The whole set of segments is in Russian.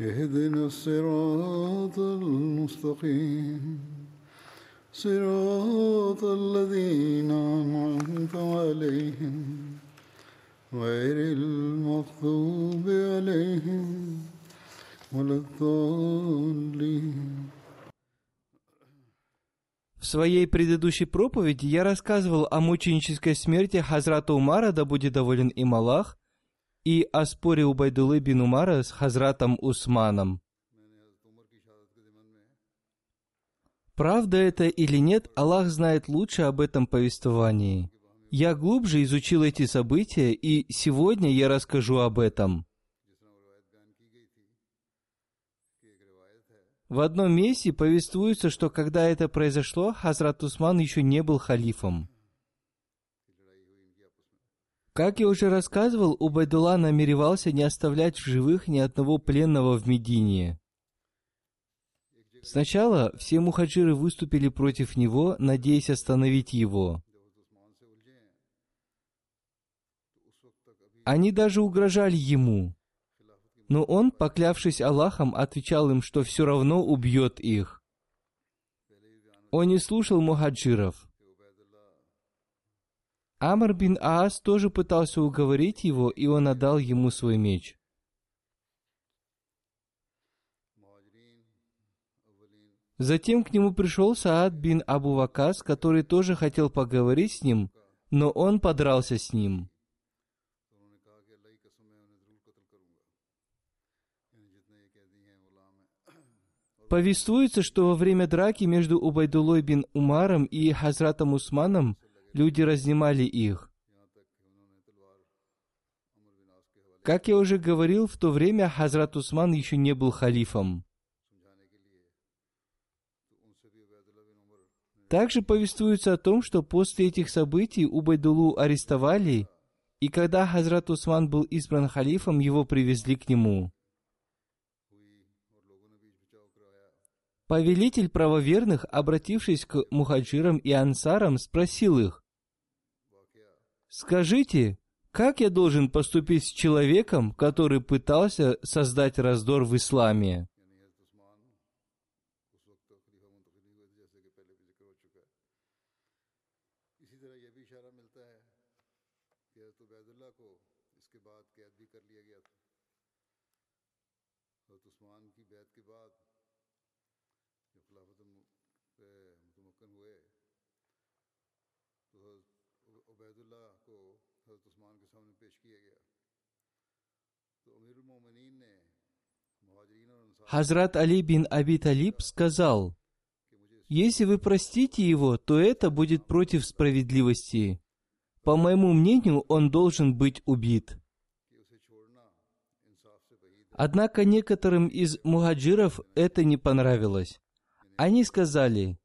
اهدنا الصراط المستقيم صراط الذين أنعمت عليهم غير المغضوب عليهم ولا الضالين В своей предыдущей проповеди я рассказывал о мученической смерти Хазрата Умара, да будет доволен им Аллах, и о споре Убайдулы бин Умара с Хазратом Усманом. Правда это или нет, Аллах знает лучше об этом повествовании. Я глубже изучил эти события, и сегодня я расскажу об этом. В одном месте повествуется, что когда это произошло, Хазрат Усман еще не был халифом. Как я уже рассказывал, Убайдулла намеревался не оставлять в живых ни одного пленного в Медине. Сначала все мухаджиры выступили против него, надеясь остановить его. Они даже угрожали ему. Но он, поклявшись Аллахом, отвечал им, что все равно убьет их. Он не слушал мухаджиров. Амр бин Аас тоже пытался уговорить его, и он отдал ему свой меч. Затем к нему пришел Саад бин Абу Вакас, который тоже хотел поговорить с ним, но он подрался с ним. Повествуется, что во время драки между Убайдулой бин Умаром и Хазратом Усманом люди разнимали их. Как я уже говорил, в то время Хазрат Усман еще не был халифом. Также повествуется о том, что после этих событий Убайдулу арестовали, и когда Хазрат Усман был избран халифом, его привезли к нему. Повелитель правоверных, обратившись к мухаджирам и ансарам, спросил их, «Скажите, как я должен поступить с человеком, который пытался создать раздор в исламе?» Хазрат Али бин Аби Талиб сказал, «Если вы простите его, то это будет против справедливости. По моему мнению, он должен быть убит». Однако некоторым из мухаджиров это не понравилось. Они сказали,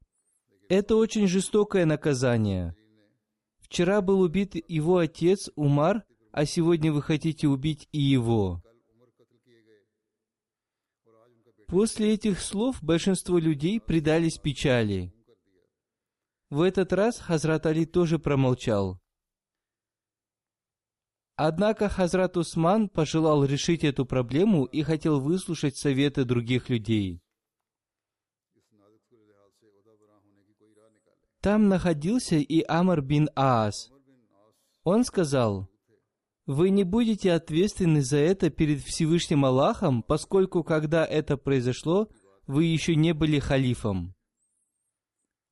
«Это очень жестокое наказание. Вчера был убит его отец Умар, а сегодня вы хотите убить и его». После этих слов большинство людей предались печали. В этот раз Хазрат Али тоже промолчал. Однако Хазрат Усман пожелал решить эту проблему и хотел выслушать советы других людей. Там находился и Амар бин Аас. Он сказал, вы не будете ответственны за это перед Всевышним Аллахом, поскольку когда это произошло, вы еще не были халифом.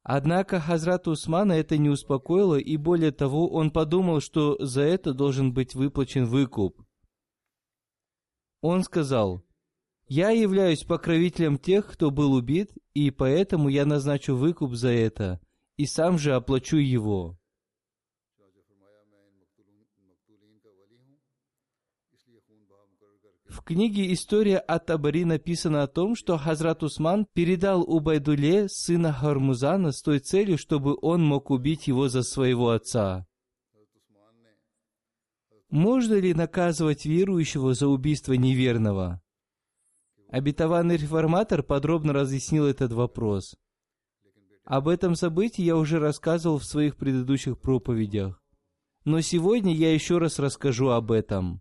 Однако Хазрат Усмана это не успокоило, и более того, он подумал, что за это должен быть выплачен выкуп. Он сказал, «Я являюсь покровителем тех, кто был убит, и поэтому я назначу выкуп за это, и сам же оплачу его». В книге «История от Табари» написано о том, что Хазрат Усман передал Убайдуле сына Хармузана с той целью, чтобы он мог убить его за своего отца. Можно ли наказывать верующего за убийство неверного? Обетованный реформатор подробно разъяснил этот вопрос. Об этом событии я уже рассказывал в своих предыдущих проповедях. Но сегодня я еще раз расскажу об этом.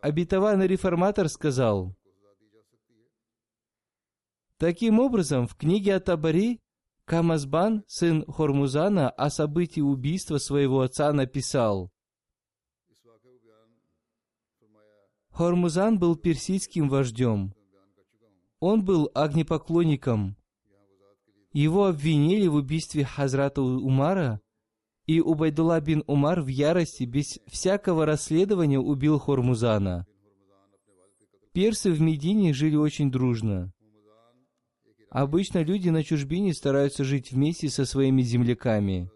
обетованный реформатор сказал, Таким образом, в книге от Табари Камазбан, сын Хормузана, о событии убийства своего отца написал. Хормузан был персидским вождем. Он был огнепоклонником. Его обвинили в убийстве Хазрата Умара, и Убайдулла бин Умар в ярости без всякого расследования убил Хормузана. Персы в Медине жили очень дружно. Обычно люди на чужбине стараются жить вместе со своими земляками.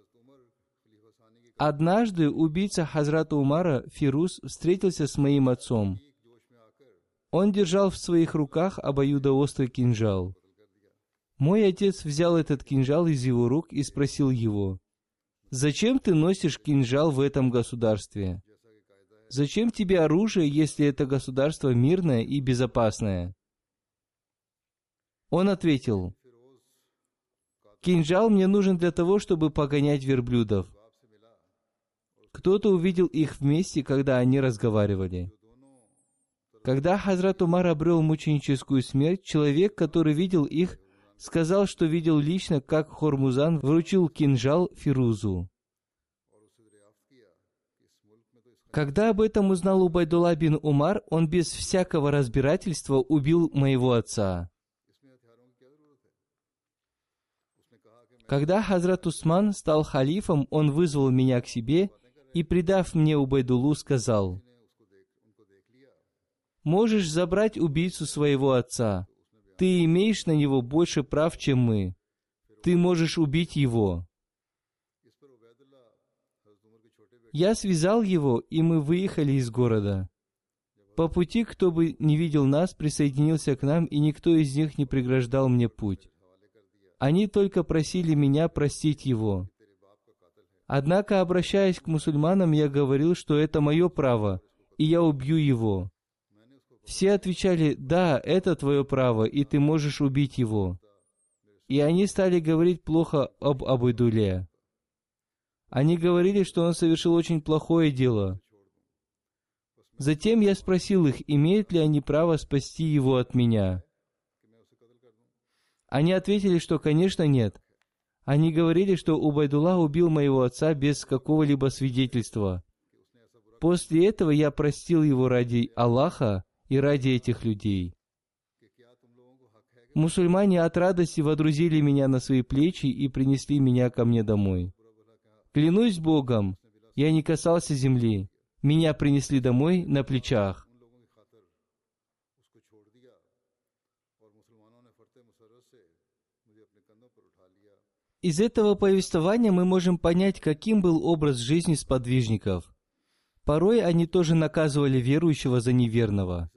Однажды убийца Хазрата Умара, Фирус, встретился с моим отцом. Он держал в своих руках обоюдоострый кинжал. Мой отец взял этот кинжал из его рук и спросил его, Зачем ты носишь кинжал в этом государстве? Зачем тебе оружие, если это государство мирное и безопасное? Он ответил, кинжал мне нужен для того, чтобы погонять верблюдов. Кто-то увидел их вместе, когда они разговаривали. Когда Хазрат Умар обрел мученическую смерть, человек, который видел их, сказал, что видел лично, как Хормузан вручил кинжал Фирузу. Когда об этом узнал Убайдулла бин Умар, он без всякого разбирательства убил моего отца. Когда Хазрат Усман стал халифом, он вызвал меня к себе и, предав мне Убайдулу, сказал, «Можешь забрать убийцу своего отца. Ты имеешь на него больше прав, чем мы. Ты можешь убить его». Я связал его, и мы выехали из города. По пути, кто бы не видел нас, присоединился к нам, и никто из них не преграждал мне путь. Они только просили меня простить его. Однако, обращаясь к мусульманам, я говорил, что это мое право, и я убью его. Все отвечали, да, это твое право, и ты можешь убить его. И они стали говорить плохо об Абайдуле. Они говорили, что он совершил очень плохое дело. Затем я спросил их, имеют ли они право спасти его от меня. Они ответили, что, конечно, нет. Они говорили, что Убайдулlah убил моего отца без какого-либо свидетельства. После этого я простил его ради Аллаха и ради этих людей. Мусульмане от радости водрузили меня на свои плечи и принесли меня ко мне домой. Клянусь Богом, я не касался земли. Меня принесли домой на плечах. Из этого повествования мы можем понять, каким был образ жизни сподвижников. Порой они тоже наказывали верующего за неверного.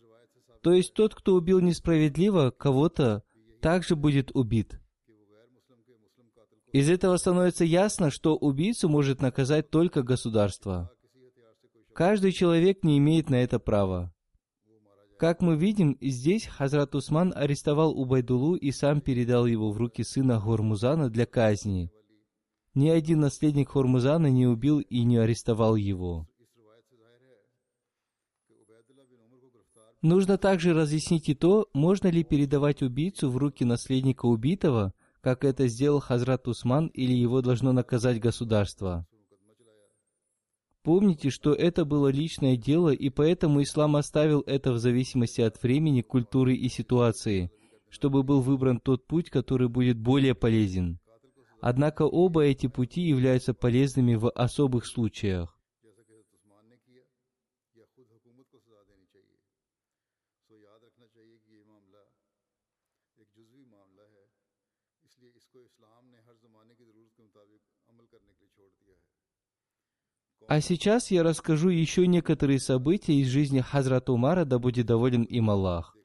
То есть тот, кто убил несправедливо кого-то, также будет убит. Из этого становится ясно, что убийцу может наказать только государство. Каждый человек не имеет на это права. Как мы видим, здесь Хазрат Усман арестовал Убайдулу и сам передал его в руки сына Хормузана для казни. Ни один наследник Хормузана не убил и не арестовал его. Нужно также разъяснить и то, можно ли передавать убийцу в руки наследника убитого, как это сделал Хазрат Усман, или его должно наказать государство. Помните, что это было личное дело, и поэтому ислам оставил это в зависимости от времени, культуры и ситуации, чтобы был выбран тот путь, который будет более полезен. Однако оба эти пути являются полезными в особых случаях. А сейчас я расскажу еще некоторые события из жизни Хазрат Умара, да будет доволен им Аллах.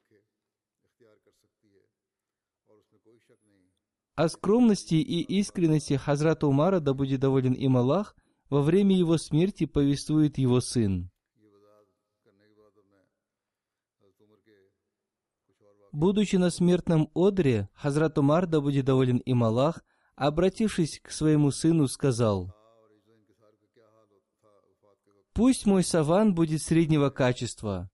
О скромности и искренности Хазрата Умара, да будет доволен им Аллах, во время его смерти повествует его сын. Будучи на смертном одре, Хазрат Умар, да будет доволен им Аллах, обратившись к своему сыну, сказал – «Пусть мой саван будет среднего качества.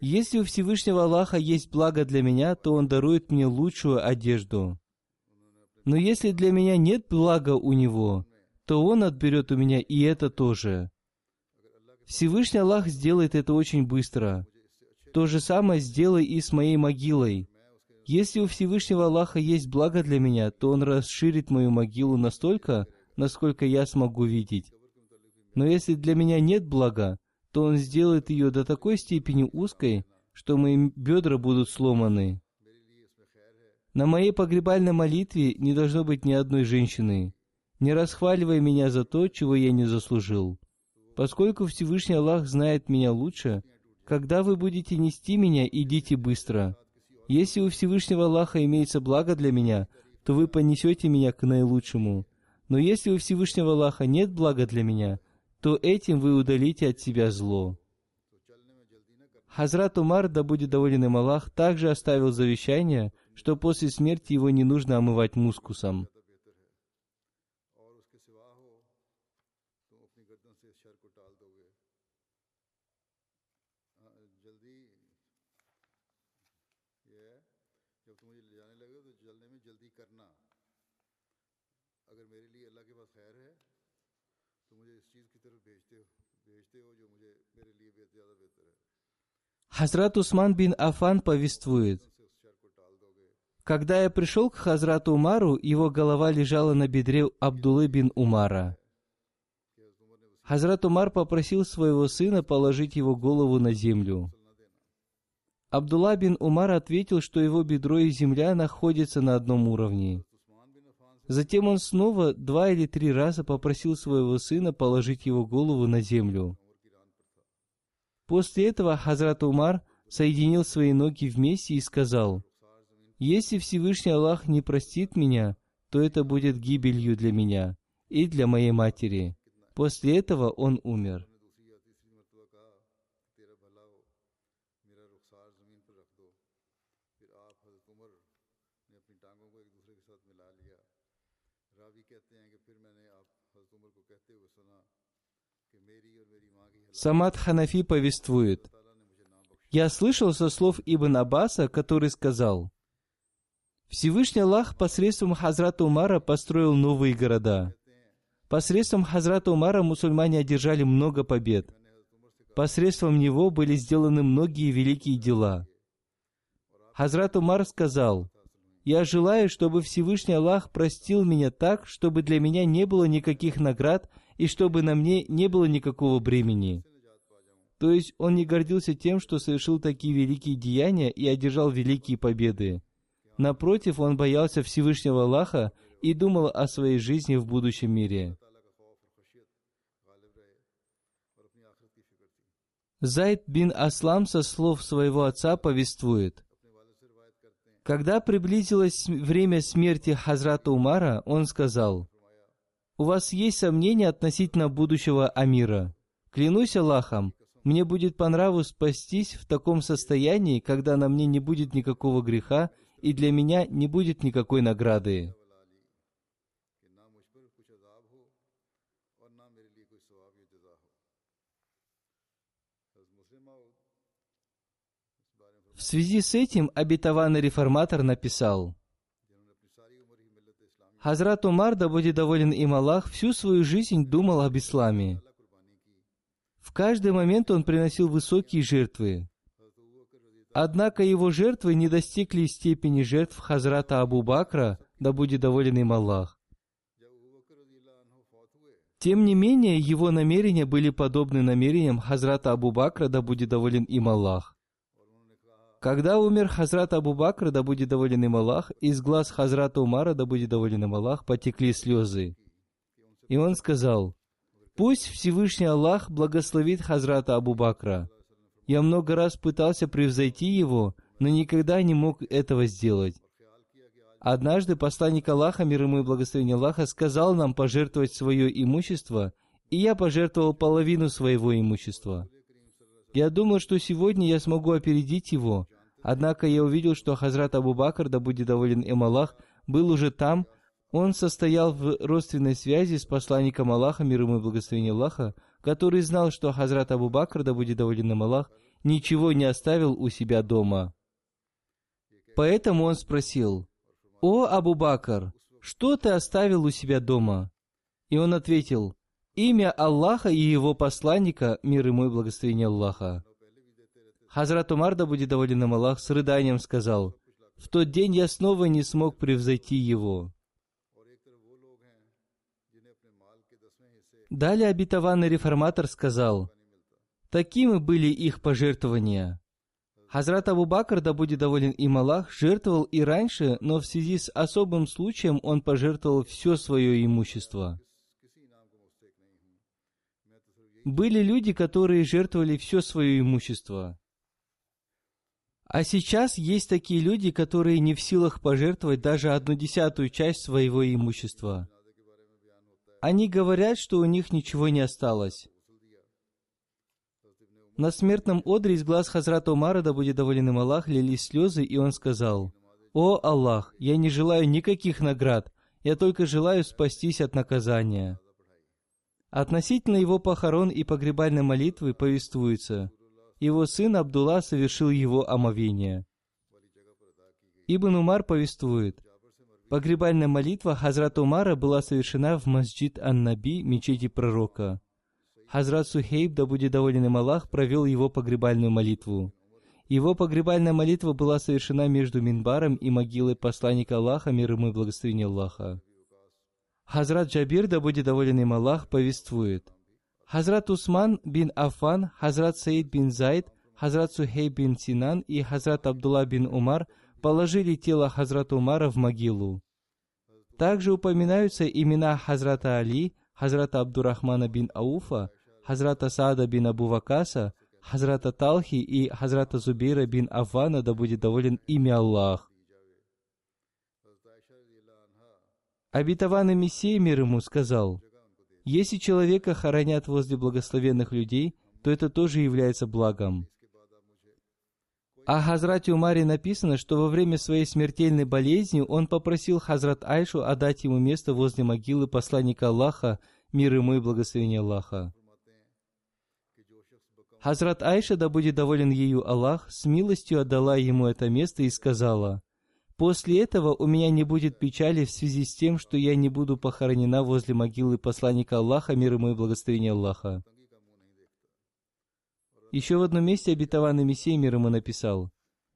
Если у Всевышнего Аллаха есть благо для меня, то Он дарует мне лучшую одежду. Но если для меня нет блага у Него, то Он отберет у меня и это тоже. Всевышний Аллах сделает это очень быстро. То же самое сделай и с моей могилой. Если у Всевышнего Аллаха есть благо для меня, то Он расширит мою могилу настолько, насколько я смогу видеть. Но если для меня нет блага, то Он сделает ее до такой степени узкой, что мои бедра будут сломаны. На моей погребальной молитве не должно быть ни одной женщины. Не расхваливай меня за то, чего я не заслужил. Поскольку Всевышний Аллах знает меня лучше, когда вы будете нести меня, идите быстро. Если у Всевышнего Аллаха имеется благо для меня, то вы понесете меня к наилучшему. Но если у Всевышнего Аллаха нет блага для меня, то этим вы удалите от себя зло. Хазрат Умар, да будет доволен им Аллах, также оставил завещание, что после смерти его не нужно омывать мускусом. Хазрат Усман бин Афан повествует. Когда я пришел к Хазрату Умару, его голова лежала на бедре Абдулы бин Умара. Хазрат Умар попросил своего сына положить его голову на землю. Абдулла бин Умар ответил, что его бедро и земля находятся на одном уровне. Затем он снова два или три раза попросил своего сына положить его голову на землю. После этого Хазрат Умар соединил свои ноги вместе и сказал, «Если Всевышний Аллах не простит меня, то это будет гибелью для меня и для моей матери». После этого он умер. Самат Ханафи повествует. «Я слышал со слов Ибн Аббаса, который сказал, «Всевышний Аллах посредством Хазрата Умара построил новые города. Посредством Хазрата Умара мусульмане одержали много побед. Посредством него были сделаны многие великие дела». Хазрат Умар сказал, «Я желаю, чтобы Всевышний Аллах простил меня так, чтобы для меня не было никаких наград – и чтобы на мне не было никакого бремени». То есть он не гордился тем, что совершил такие великие деяния и одержал великие победы. Напротив, он боялся Всевышнего Аллаха и думал о своей жизни в будущем мире. Зайд бин Аслам со слов своего отца повествует. Когда приблизилось время смерти Хазрата Умара, он сказал, у вас есть сомнения относительно будущего Амира. Клянусь Аллахом, мне будет по нраву спастись в таком состоянии, когда на мне не будет никакого греха и для меня не будет никакой награды. В связи с этим обетованный реформатор написал – Хазрат Умар, да будет доволен им Аллах, всю свою жизнь думал об исламе. В каждый момент он приносил высокие жертвы. Однако его жертвы не достигли степени жертв Хазрата Абу Бакра, да будет доволен им Аллах. Тем не менее, его намерения были подобны намерениям Хазрата Абу Бакра, да будет доволен им Аллах. Когда умер Хазрат Абу Бакр, да будет доволен им Аллах, из глаз Хазрата Умара, да будет доволен им Аллах, потекли слезы. И он сказал, «Пусть Всевышний Аллах благословит Хазрата Абу Бакра. Я много раз пытался превзойти его, но никогда не мог этого сделать. Однажды посланник Аллаха, мир ему и благословение Аллаха, сказал нам пожертвовать свое имущество, и я пожертвовал половину своего имущества. Я думал, что сегодня я смогу опередить его, однако я увидел, что Хазрат Абу Бакр, да будет доволен им Аллах, был уже там, он состоял в родственной связи с посланником Аллаха, мир ему и благословение Аллаха, который знал, что Хазрат Абу Бакр, да будет доволен им Аллах, ничего не оставил у себя дома. Поэтому он спросил, «О, Абу Бакр, что ты оставил у себя дома?» И он ответил, «Имя Аллаха и его посланника, мир ему и благословение Аллаха». Хазрат Умар, да будет доволен им Аллах, с рыданием сказал, «В тот день я снова не смог превзойти его». Далее обетованный реформатор сказал, такими были их пожертвования. Хазрат Абу Бакр, да будет доволен им Аллах, жертвовал и раньше, но в связи с особым случаем он пожертвовал все свое имущество. Были люди, которые жертвовали все свое имущество. А сейчас есть такие люди, которые не в силах пожертвовать даже одну десятую часть своего имущества. Они говорят, что у них ничего не осталось. На смертном одре из глаз Хазрата Умара, да будет доволен им Аллах, лились слезы, и он сказал, «О Аллах, я не желаю никаких наград, я только желаю спастись от наказания». Относительно его похорон и погребальной молитвы повествуется, его сын Абдулла совершил его омовение. Ибн Умар повествует, погребальная молитва Хазрата Умара была совершена в масджид Ан-Наби, мечети пророка. Хазрат Сухейб, да будет доволен им Аллах, провел его погребальную молитву. Его погребальная молитва была совершена между Минбаром и могилой посланника Аллаха, мир ему и благословение Аллаха. Хазрат Джабир, да будет доволен им Аллах, повествует. Хазрат Усман бин Афан, Хазрат Саид бин Зайд, Хазрат Сухейб бин Синан и Хазрат Абдулла бин Умар положили тело Хазрата Умара в могилу. Также упоминаются имена Хазрата Али, Хазрата Абдурахмана бин Ауфа, Хазрата Саада бин Абу Вакаса, Хазрата Талхи и Хазрата Зубейра бин Авана, да будет доволен имя Аллах. Обетованный Мессия мир ему сказал, если человека хоронят возле благословенных людей, то это тоже является благом. О Хазрате Умаре написано, что во время своей смертельной болезни он попросил Хазрат Айшу отдать ему место возле могилы посланника Аллаха, мир ему и благословение Аллаха. Хазрат Айша, да будет доволен ею Аллах, с милостью отдала ему это место и сказала, «После этого у меня не будет печали в связи с тем, что я не буду похоронена возле могилы посланника Аллаха, мир ему и благословение Аллаха». Еще в одном месте обетованный Мессия мир ему написал,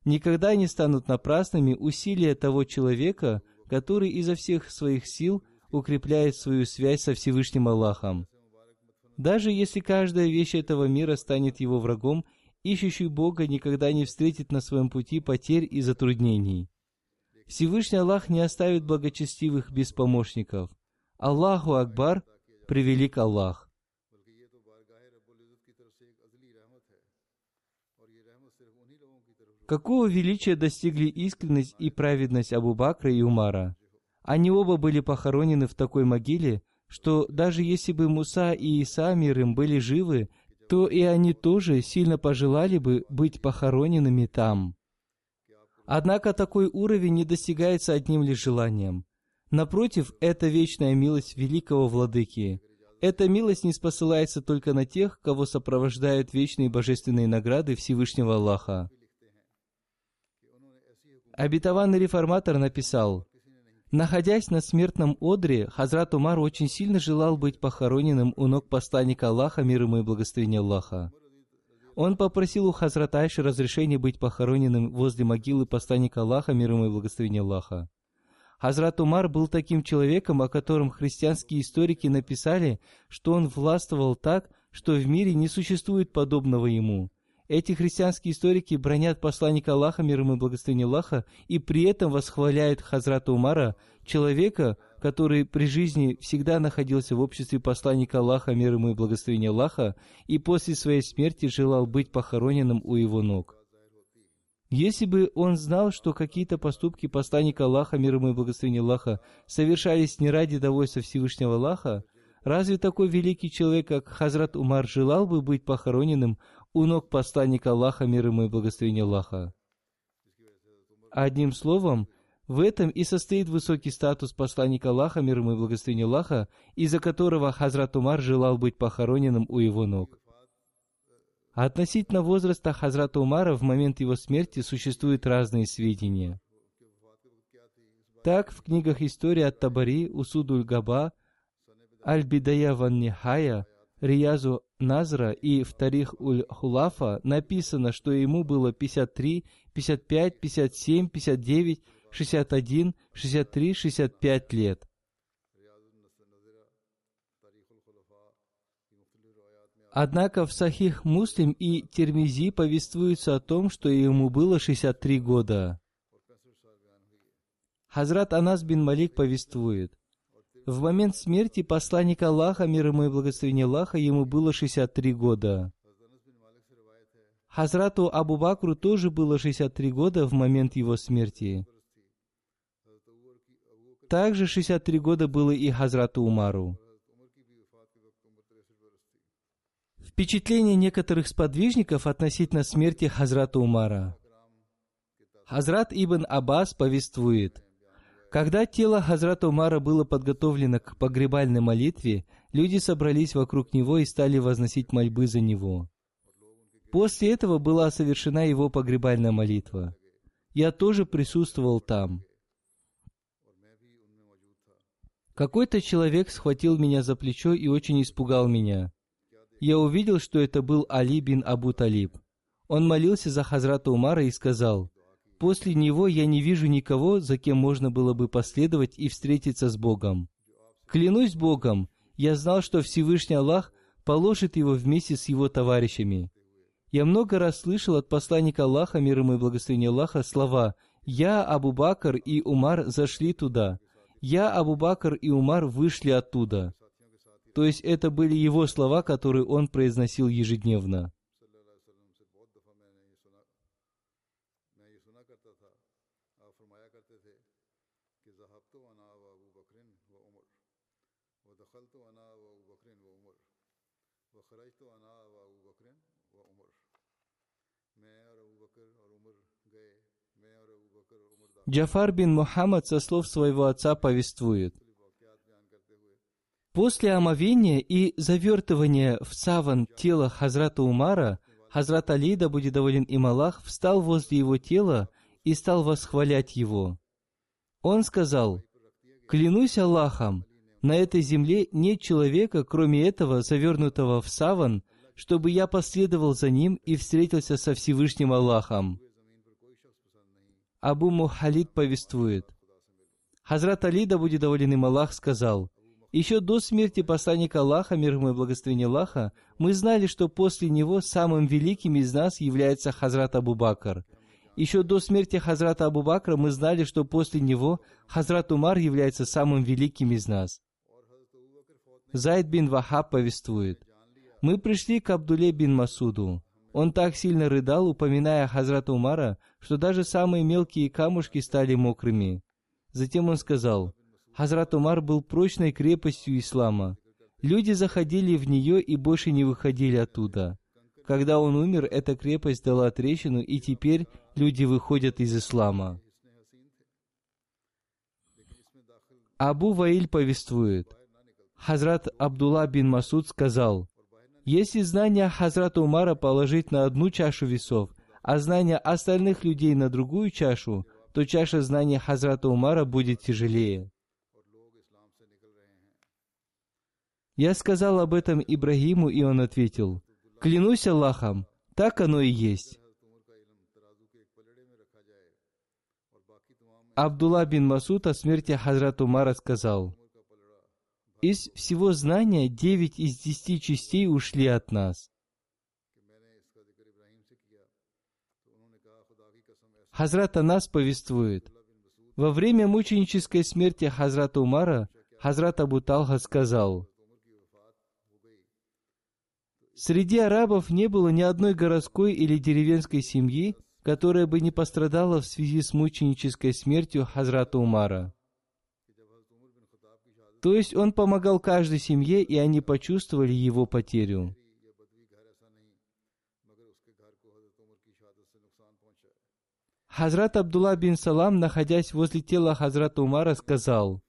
«Никогда не станут напрасными усилия того человека, который изо всех своих сил укрепляет свою связь со Всевышним Аллахом. Даже если каждая вещь этого мира станет его врагом, ищущий Бога никогда не встретит на своем пути потерь и затруднений. Всевышний Аллах не оставит благочестивых без помощников. Аллаху Акбар, превелик Аллах. Какого величия достигли искренность и праведность Абу Бакра и Умара? Они оба были похоронены в такой могиле, что даже если бы Муса и Иса мир им были живы, то и они тоже сильно пожелали бы быть похороненными там. Однако такой уровень не достигается одним лишь желанием. Напротив, это вечная милость великого владыки. Эта милость не спосылается только на тех, кого сопровождают вечные божественные награды Всевышнего Аллаха. Обетованный реформатор написал, Находясь на смертном одре, Хазрат Умар очень сильно желал быть похороненным у ног посланника Аллаха, мир ему и благословение Аллаха. Он попросил у Хазрат Айши разрешения быть похороненным возле могилы посланника Аллаха, мир ему и благословение Аллаха. Хазрат Умар был таким человеком, о котором христианские историки написали, что он властвовал так, что в мире не существует подобного ему. Эти христианские историки бронят посланника Аллаха, мир ему и благословение Аллаха, и при этом восхваляют Хазрата Умара, человека, который при жизни всегда находился в обществе посланника Аллаха, мир ему и благословение Аллаха, и после своей смерти желал быть похороненным у его ног. Если бы он знал, что какие-то поступки посланника Аллаха, мир ему и благословение Аллаха, совершались не ради довольства Всевышнего Аллаха, разве такой великий человек, как Хазрат Умар, желал бы быть похороненным у ног посланника Аллаха, мир ему и благословение Аллаха. Одним словом, в этом и состоит высокий статус посланника Аллаха, мир ему и благословение Аллаха, из-за которого Хазрат Умар желал быть похороненным у его ног. Относительно возраста Хазрата Умара в момент его смерти существуют разные сведения. Так, в книгах истории от Табари, Усудуль Габа, Аль-Бидая ван Нихая, Риязу Назра и в Тарих Уль-Хулафа написано, что ему было 53, 55, 57, 59, 61, 63, 65 лет. Однако в Сахих Муслим и Термизи повествуется о том, что ему было 63 года. Хазрат Анас бин Малик повествует. В момент смерти посланника Аллаха, мир ему и благословение Аллаха, ему было 63 года. Хазрату Абу Бакру тоже было 63 года в момент его смерти. Также 63 года было и Хазрату Умару. Впечатление некоторых сподвижников относительно смерти Хазрата Умара. Хазрат Ибн Аббас повествует – когда тело Хазрата Умара было подготовлено к погребальной молитве, люди собрались вокруг него и стали возносить мольбы за него. После этого была совершена его погребальная молитва. Я тоже присутствовал там. Какой-то человек схватил меня за плечо и очень испугал меня. Я увидел, что это был Али бин Абу Талиб. Он молился за Хазрата Умара и сказал – После него я не вижу никого, за кем можно было бы последовать и встретиться с Богом. Клянусь Богом, я знал, что Всевышний Аллах положит его вместе с его товарищами. Я много раз слышал от посланника Аллаха, мир ему и благословение Аллаха, слова «Я, Абу Бакр и Умар зашли туда», «Я, Абу Бакр и Умар вышли оттуда». То есть это были его слова, которые он произносил ежедневно. Джафар бин Мухаммад со слов своего отца повествует. После омовения и завертывания в саван тела Хазрата Умара, Хазрат Али, да будет доволен им Аллах, встал возле его тела и стал восхвалять его. Он сказал, «Клянусь Аллахом, на этой земле нет человека, кроме этого, завернутого в саван, чтобы я последовал за ним и встретился со Всевышним Аллахом». Абу Мухалид повествует. Хазрат Али, да будет доволен им Аллах, сказал, «Еще до смерти посланника Аллаха, мир ему и благословение Аллаха, мы знали, что после него самым великим из нас является Хазрат Абу Бакр. Еще до смерти Хазрата Абу Бакра мы знали, что после него Хазрат Умар является самым великим из нас». Зайд бин Вахаб повествует, «Мы пришли к Абдуле бин Масуду. Он так сильно рыдал, упоминая Хазрата Умара, что даже самые мелкие камушки стали мокрыми. Затем он сказал, Хазрат Умар был прочной крепостью ислама. Люди заходили в нее и больше не выходили оттуда. Когда он умер, эта крепость дала трещину, и теперь люди выходят из ислама. Абу Ваиль повествует. Хазрат Абдулла бин Масуд сказал, если знания Хазрата Умара положить на одну чашу весов, а знания остальных людей на другую чашу, то чаша знания Хазрата Умара будет тяжелее. Я сказал об этом Ибрагиму, и он ответил, «Клянусь Аллахом, так оно и есть». Абдулла бин Масуд о смерти Хазрат Умара сказал, «Из всего знания девять из десяти частей ушли от нас». Хазрат Анас повествует, во время мученической смерти Хазрата Умара Хазрат Абу Талха сказал, Среди арабов не было ни одной городской или деревенской семьи, которая бы не пострадала в связи с мученической смертью Хазрата Умара. То есть он помогал каждой семье, и они почувствовали его потерю. Хазрат Абдулла бин Салам, находясь возле тела Хазрата Умара, сказал,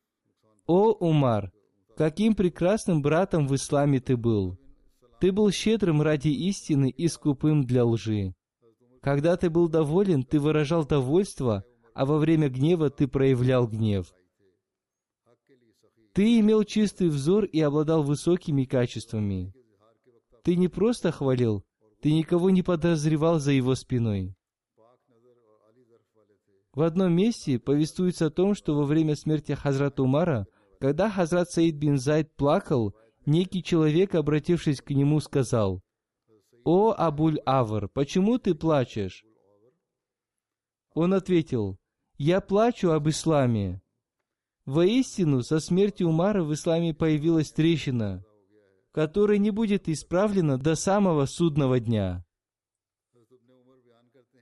«О, Умар, каким прекрасным братом в исламе ты был! Ты был щедрым ради истины и скупым для лжи. Когда ты был доволен, ты выражал довольство, а во время гнева ты проявлял гнев. Ты имел чистый взор и обладал высокими качествами. Ты не просто хвалил, ты никого не подозревал за его спиной. В одном месте повествуется о том, что во время смерти Хазрата Умара, когда Хазрат Саид бин Зайд плакал, некий человек, обратившись к нему, сказал, «О, Абуль-Авр, почему ты плачешь?» Он ответил, «Я плачу об исламе». Воистину, со смертью Умара в исламе появилась трещина, которая не будет исправлена до самого судного дня.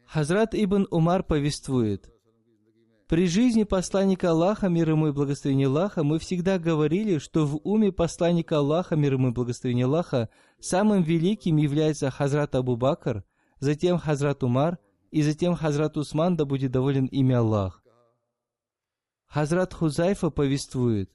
Хазрат Ибн Умар повествует, при жизни посланника Аллаха, мир ему и благословение Аллаха, мы всегда говорили, что в уме посланника Аллаха, мир ему и благословение Аллаха, самым великим является Хазрат Абу Бакр, затем Хазрат Умар, и затем Хазрат Усман, да будет доволен имя Аллах. Хазрат Хузайфа повествует,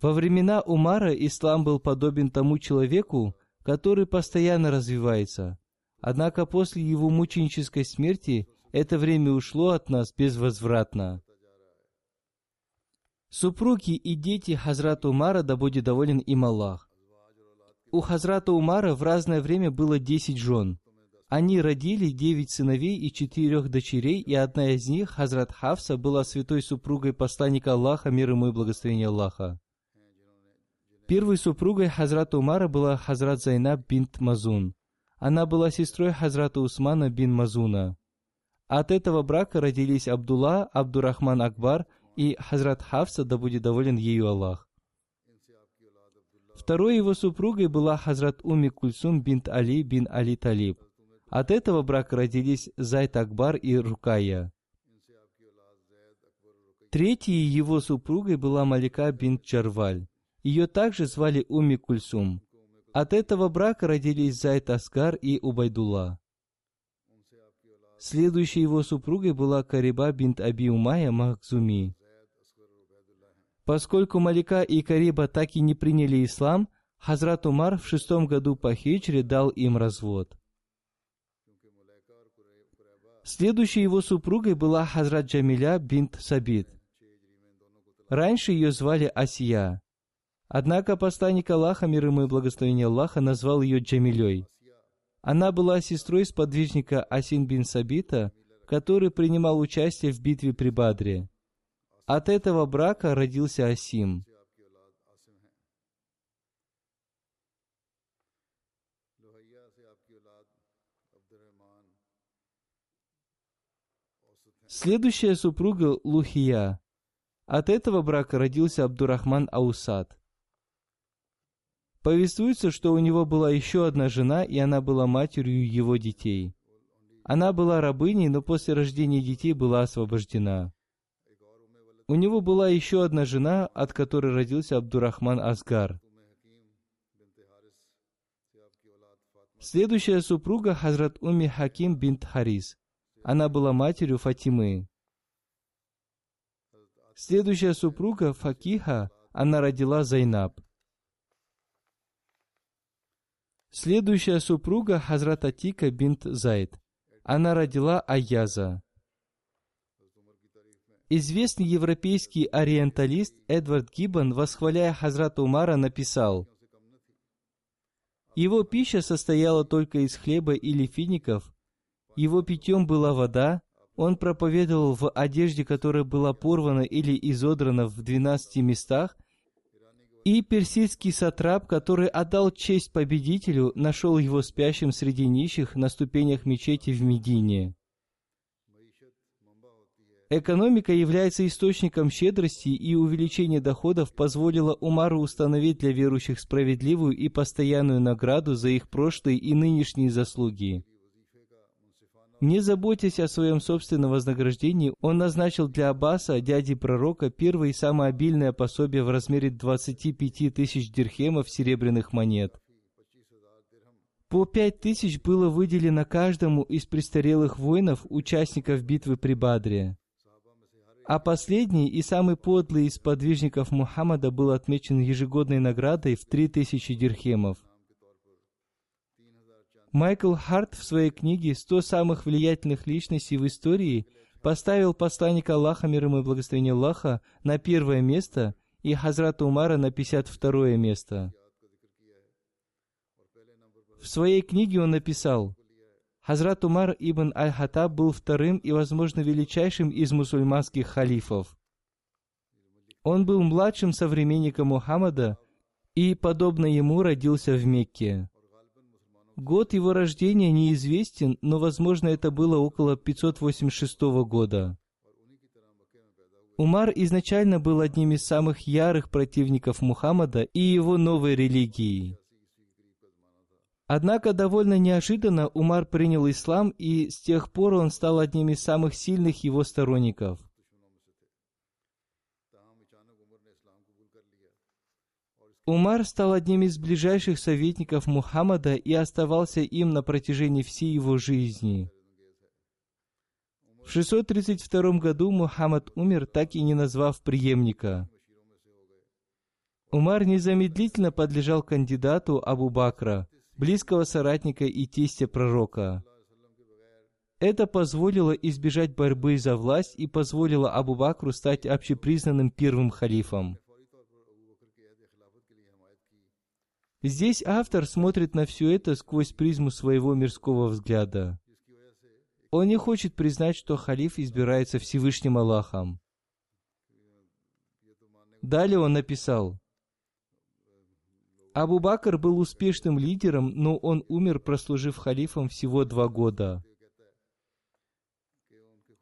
во времена Умара ислам был подобен тому человеку, который постоянно развивается. Однако после его мученической смерти это время ушло от нас безвозвратно. Супруги и дети Хазрата Умара, да будет доволен им Аллах. У Хазрата Умара в разное время было десять жен. Они родили девять сыновей и четырех дочерей, и одна из них, Хазрат Хавса, была святой супругой посланника Аллаха, мир ему и благословение Аллаха. Первой супругой Хазрата Умара была Хазрат Зайнаб бинт Мазун. Она была сестрой Хазрата Усмана бин Мазуна. От этого брака родились Абдулла, Абдурахман Акбар и Хазрат Хавса, да будет доволен ею Аллах. Второй его супругой была Хазрат Уми Кульсум бинт Али бин Али Талиб. От этого брака родились Зайд Акбар и Рукая. Третьей его супругой была Малика бинт Чарваль. Ее также звали Уми Кульсум. От этого брака родились Зайд Аскар и Убайдулла. Следующей его супругой была Кариба бинт Аби Умая Махзуми. Поскольку Малика и Кариба так и не приняли ислам, Хазрат Умар в шестом году по хиджре дал им развод. Следующей его супругой была Хазрат Джамиля бинт Сабит. Раньше ее звали Асия. Однако посланник Аллаха, мир ему и благословение Аллаха, назвал ее Джамилей. Она была сестрой сподвижника Асин бин Сабита, который принимал участие в битве при Бадре. От этого брака родился Асим. Следующая супруга Лухия. От этого брака родился Абдурахман Аусад. Повествуется, что у него была еще одна жена, и она была матерью его детей. Она была рабыней, но после рождения детей была освобождена. У него была еще одна жена, от которой родился Абдурахман Асгар. Следующая супруга Хазрат Уми Хаким бинт Харис. Она была матерью Фатимы. Следующая супруга Факиха, она родила Зайнаб. Следующая супруга Хазрат Атика бинт Зайд. Она родила Аяза. Известный европейский ориенталист Эдвард Гиббон, восхваляя Хазрата Умара, написал, «Его пища состояла только из хлеба или фиников, его питьем была вода, он проповедовал в одежде, которая была порвана или изодрана в двенадцати местах, и персидский сатрап, который отдал честь победителю, нашел его спящим среди нищих на ступенях мечети в Медине. Экономика является источником щедрости, и увеличение доходов позволило Умару установить для верующих справедливую и постоянную награду за их прошлые и нынешние заслуги. Не заботясь о своем собственном вознаграждении, он назначил для Аббаса, дяди пророка, первое и самое обильное пособие в размере 25 тысяч дирхемов серебряных монет. По пять тысяч было выделено каждому из престарелых воинов, участников битвы при Бадре. А последний и самый подлый из подвижников Мухаммада был отмечен ежегодной наградой в три тысячи дирхемов. Майкл Харт в своей книге «100 самых влиятельных личностей в истории» поставил посланника Аллаха, мир ему и благословение Аллаха, на первое место и Хазрата Умара на 52 место. В своей книге он написал, Хазрат Умар ибн Аль-Хатаб был вторым и, возможно, величайшим из мусульманских халифов. Он был младшим современником Мухаммада и, подобно ему, родился в Мекке. Год его рождения неизвестен, но, возможно, это было около 586 года. Умар изначально был одним из самых ярых противников Мухаммада и его новой религии. Однако довольно неожиданно Умар принял ислам, и с тех пор он стал одним из самых сильных его сторонников. Умар стал одним из ближайших советников Мухаммада и оставался им на протяжении всей его жизни. В 632 году Мухаммад умер, так и не назвав преемника. Умар незамедлительно подлежал кандидату Абу Бакра, близкого соратника и тестя пророка. Это позволило избежать борьбы за власть и позволило Абу Бакру стать общепризнанным первым халифом. Здесь автор смотрит на все это сквозь призму своего мирского взгляда. Он не хочет признать, что халиф избирается Всевышним Аллахом. Далее он написал, Абу Бакр был успешным лидером, но он умер, прослужив халифом всего два года.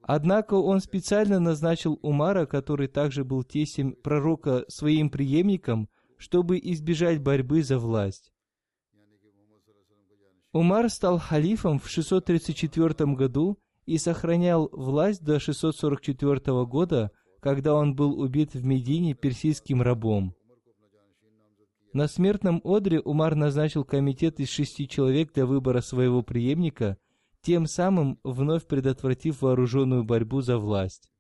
Однако он специально назначил Умара, который также был тесем пророка, своим преемником, чтобы избежать борьбы за власть. Умар стал халифом в 634 году и сохранял власть до 644 года, когда он был убит в Медине персидским рабом. На смертном одре Умар назначил комитет из шести человек для выбора своего преемника, тем самым вновь предотвратив вооруженную борьбу за власть.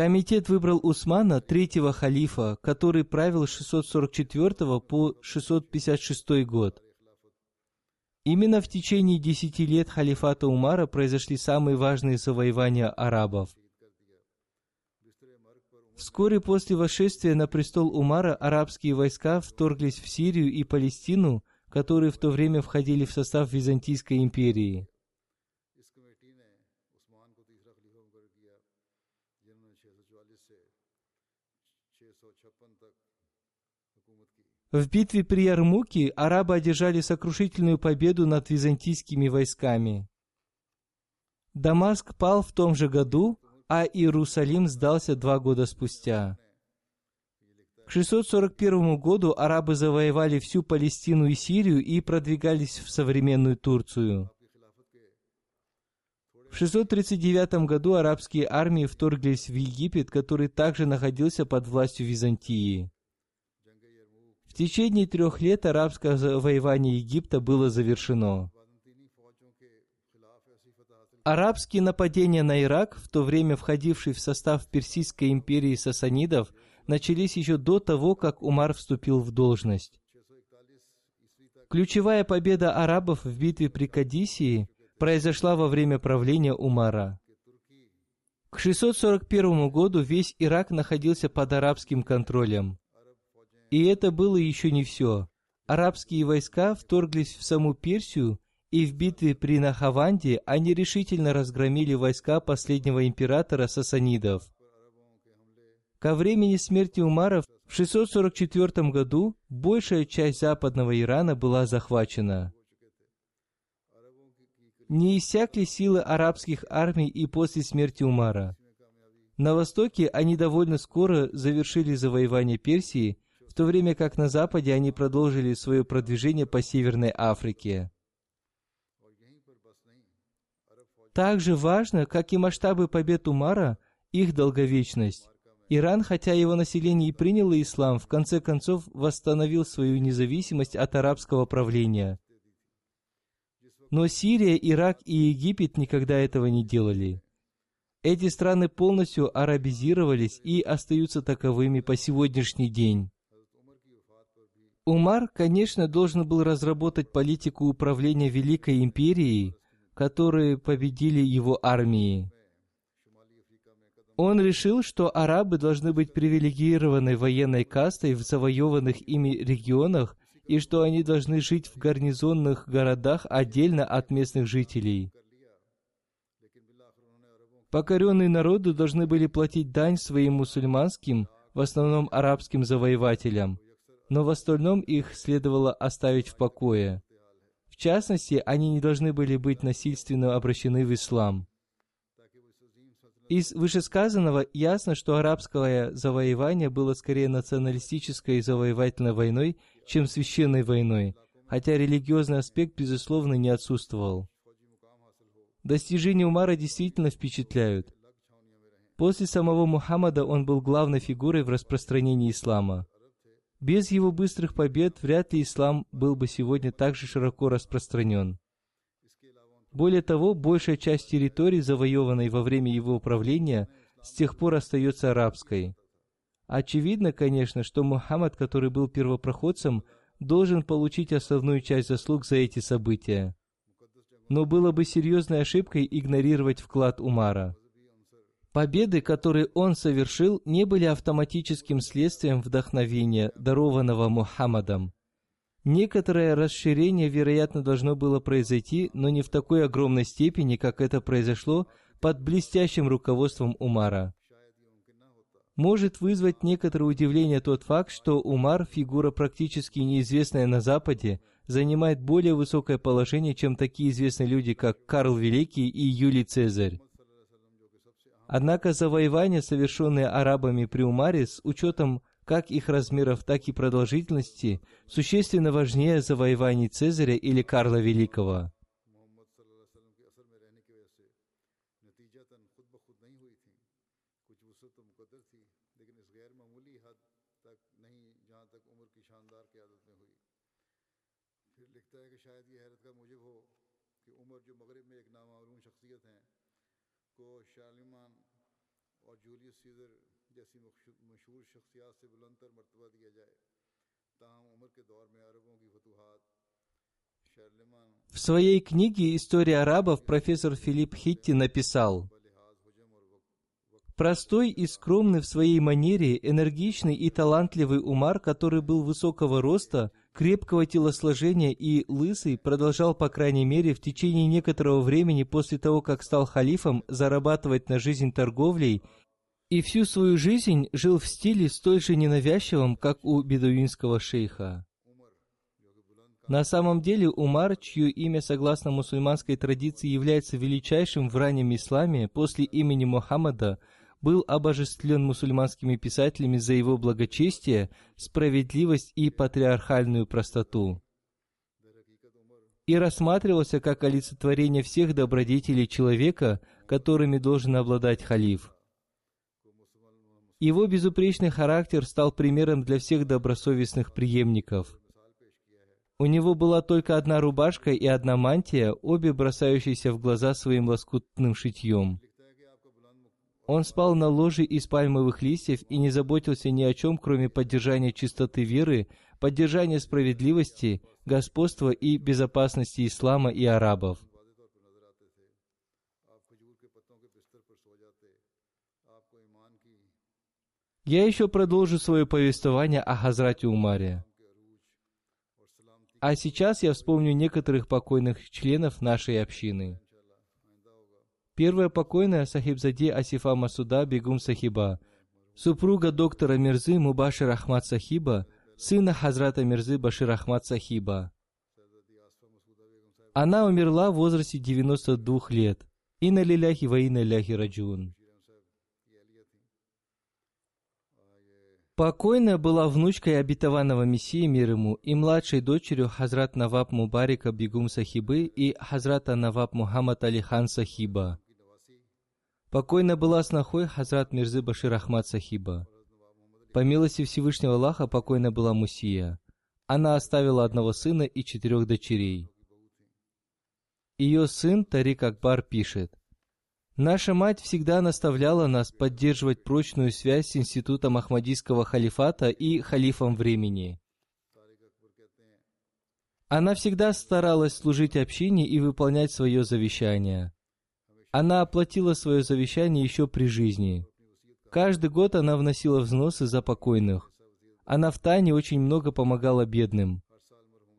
Комитет выбрал Усмана, третьего халифа, который правил с 644 по 656 год. Именно в течение десяти лет халифата Умара произошли самые важные завоевания арабов. Вскоре после восшествия на престол Умара арабские войска вторглись в Сирию и Палестину, которые в то время входили в состав Византийской империи. В битве при Ярмуке арабы одержали сокрушительную победу над византийскими войсками. Дамаск пал в том же году, а Иерусалим сдался два года спустя. К 641 году арабы завоевали всю Палестину и Сирию и продвигались в современную Турцию. В 639 году арабские армии вторглись в Египет, который также находился под властью Византии. В течение трех лет арабское завоевание Египта было завершено. Арабские нападения на Ирак, в то время входивший в состав Персидской империи сасанидов, начались еще до того, как Умар вступил в должность. Ключевая победа арабов в битве при Кадисии произошла во время правления Умара. К 641 году весь Ирак находился под арабским контролем. И это было еще не все. Арабские войска вторглись в саму Персию, и в битве при Нахаванде они решительно разгромили войска последнего императора сасанидов. Ко времени смерти Умара в 644 году большая часть западного Ирана была захвачена. Не иссякли силы арабских армий и после смерти Умара. На востоке они довольно скоро завершили завоевание Персии, в то время как на западе они продолжили свое продвижение по Северной Африке. Также важно, как и масштабы побед Умара, их долговечность. Иран, хотя его население и приняло ислам, в конце концов восстановил свою независимость от арабского правления. Но Сирия, Ирак и Египет никогда этого не делали. Эти страны полностью арабизировались и остаются таковыми по сегодняшний день. Умар, конечно, должен был разработать политику управления Великой Империей, которые победили его армии. Он решил, что арабы должны быть привилегированной военной кастой в завоеванных ими регионах и что они должны жить в гарнизонных городах отдельно от местных жителей. Покоренные народы должны были платить дань своим мусульманским, в основном арабским завоевателям, но в остальном их следовало оставить в покое. В частности, они не должны были быть насильственно обращены в ислам. Из вышесказанного ясно, что арабское завоевание было скорее националистической завоевательной войной, чем священной войной, хотя религиозный аспект, безусловно, не отсутствовал. Достижения Умара действительно впечатляют. После самого Мухаммада он был главной фигурой в распространении ислама. Без его быстрых побед вряд ли ислам был бы сегодня так же широко распространен. Более того, большая часть территории, завоеванной во время его управления, с тех пор остается арабской. Очевидно, конечно, что Мухаммад, который был первопроходцем, должен получить основную часть заслуг за эти события. Но было бы серьезной ошибкой игнорировать вклад Умара. Победы, которые он совершил, не были автоматическим следствием вдохновения, дарованного Мухаммадом. Некоторое расширение, вероятно, должно было произойти, но не в такой огромной степени, как это произошло под блестящим руководством Умара. Может вызвать некоторое удивление тот факт, что Умар, фигура практически неизвестная на Западе, занимает более высокое положение, чем такие известные люди, как Карл Великий и Юлий Цезарь. Однако завоевания, совершенные арабами при Умаре, с учетом как их размеров, так и продолжительности, существенно важнее завоеваний Цезаря или Карла Великого. В своей книге «История арабов» профессор Филипп Хитти написал, Простой и скромный в своей манере, энергичный и талантливый Умар, который был высокого роста, крепкого телосложения и лысый, продолжал, по крайней мере, в течение некоторого времени после того, как стал халифом, зарабатывать на жизнь торговлей и всю свою жизнь жил в стиле столь же ненавязчивом, как у бедуинского шейха. На самом деле Умар, чье имя согласно мусульманской традиции является величайшим в раннем исламе после имени Мухаммада, был обожествлен мусульманскими писателями за его благочестие, справедливость и патриархальную простоту и рассматривался как олицетворение всех добродетелей человека, которыми должен обладать халиф. Его безупречный характер стал примером для всех добросовестных преемников. У него была только одна рубашка и одна мантия, обе бросающиеся в глаза своим лоскутным шитьем. Он спал на ложе из пальмовых листьев и не заботился ни о чем, кроме поддержания чистоты веры, поддержания справедливости, господства и безопасности ислама и арабов. Я еще продолжу свое повествование о Хазрате Умаре. А сейчас я вспомню некоторых покойных членов нашей общины. Первая покойная Сахибзади Асифа Масуда Бегум Сахиба, супруга доктора Мирзы Мубашир Ахмад Сахиба, сына Хазрата Мирзы Башир Ахмад Сахиба. Она умерла в возрасте 92 лет. И на лиляхи ва и на ляхи раджун. Покойная была внучкой обетованного Мессии мир ему и младшей дочерью Хазрат Наваб Мубарика Бегум Сахибы и Хазрата Наваб Мухаммад Алихан Сахиба. Покойная была снохой Хазрат Мирзы Башир Ахмад Сахиба. По милости Всевышнего Аллаха покойная была Мусия. Она оставила одного сына и четырех дочерей. Ее сын Тарик Акбар пишет. Наша мать всегда наставляла нас поддерживать прочную связь с институтом Ахмадийского халифата и халифом времени. Она всегда старалась служить общине и выполнять свое завещание. Она оплатила свое завещание еще при жизни. Каждый год она вносила взносы за покойных. Она в тайне очень много помогала бедным.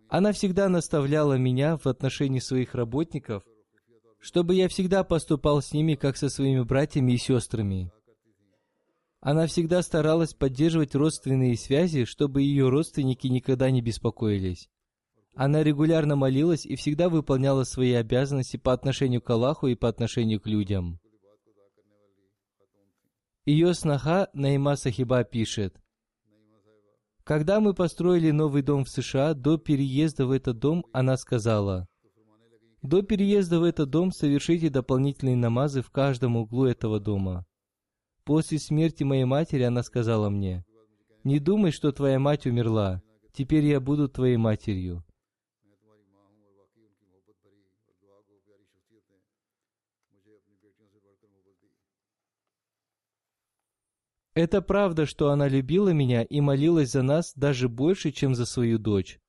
Она всегда наставляла меня в отношении своих работников чтобы я всегда поступал с ними, как со своими братьями и сестрами. Она всегда старалась поддерживать родственные связи, чтобы ее родственники никогда не беспокоились. Она регулярно молилась и всегда выполняла свои обязанности по отношению к Аллаху и по отношению к людям. Ее сноха Наима Сахиба пишет, «Когда мы построили новый дом в США, до переезда в этот дом она сказала, до переезда в этот дом совершите дополнительные намазы в каждом углу этого дома. После смерти моей матери она сказала мне, «Не думай, что твоя мать умерла, теперь я буду твоей матерью». Это правда, что она любила меня и молилась за нас даже больше, чем за свою дочь.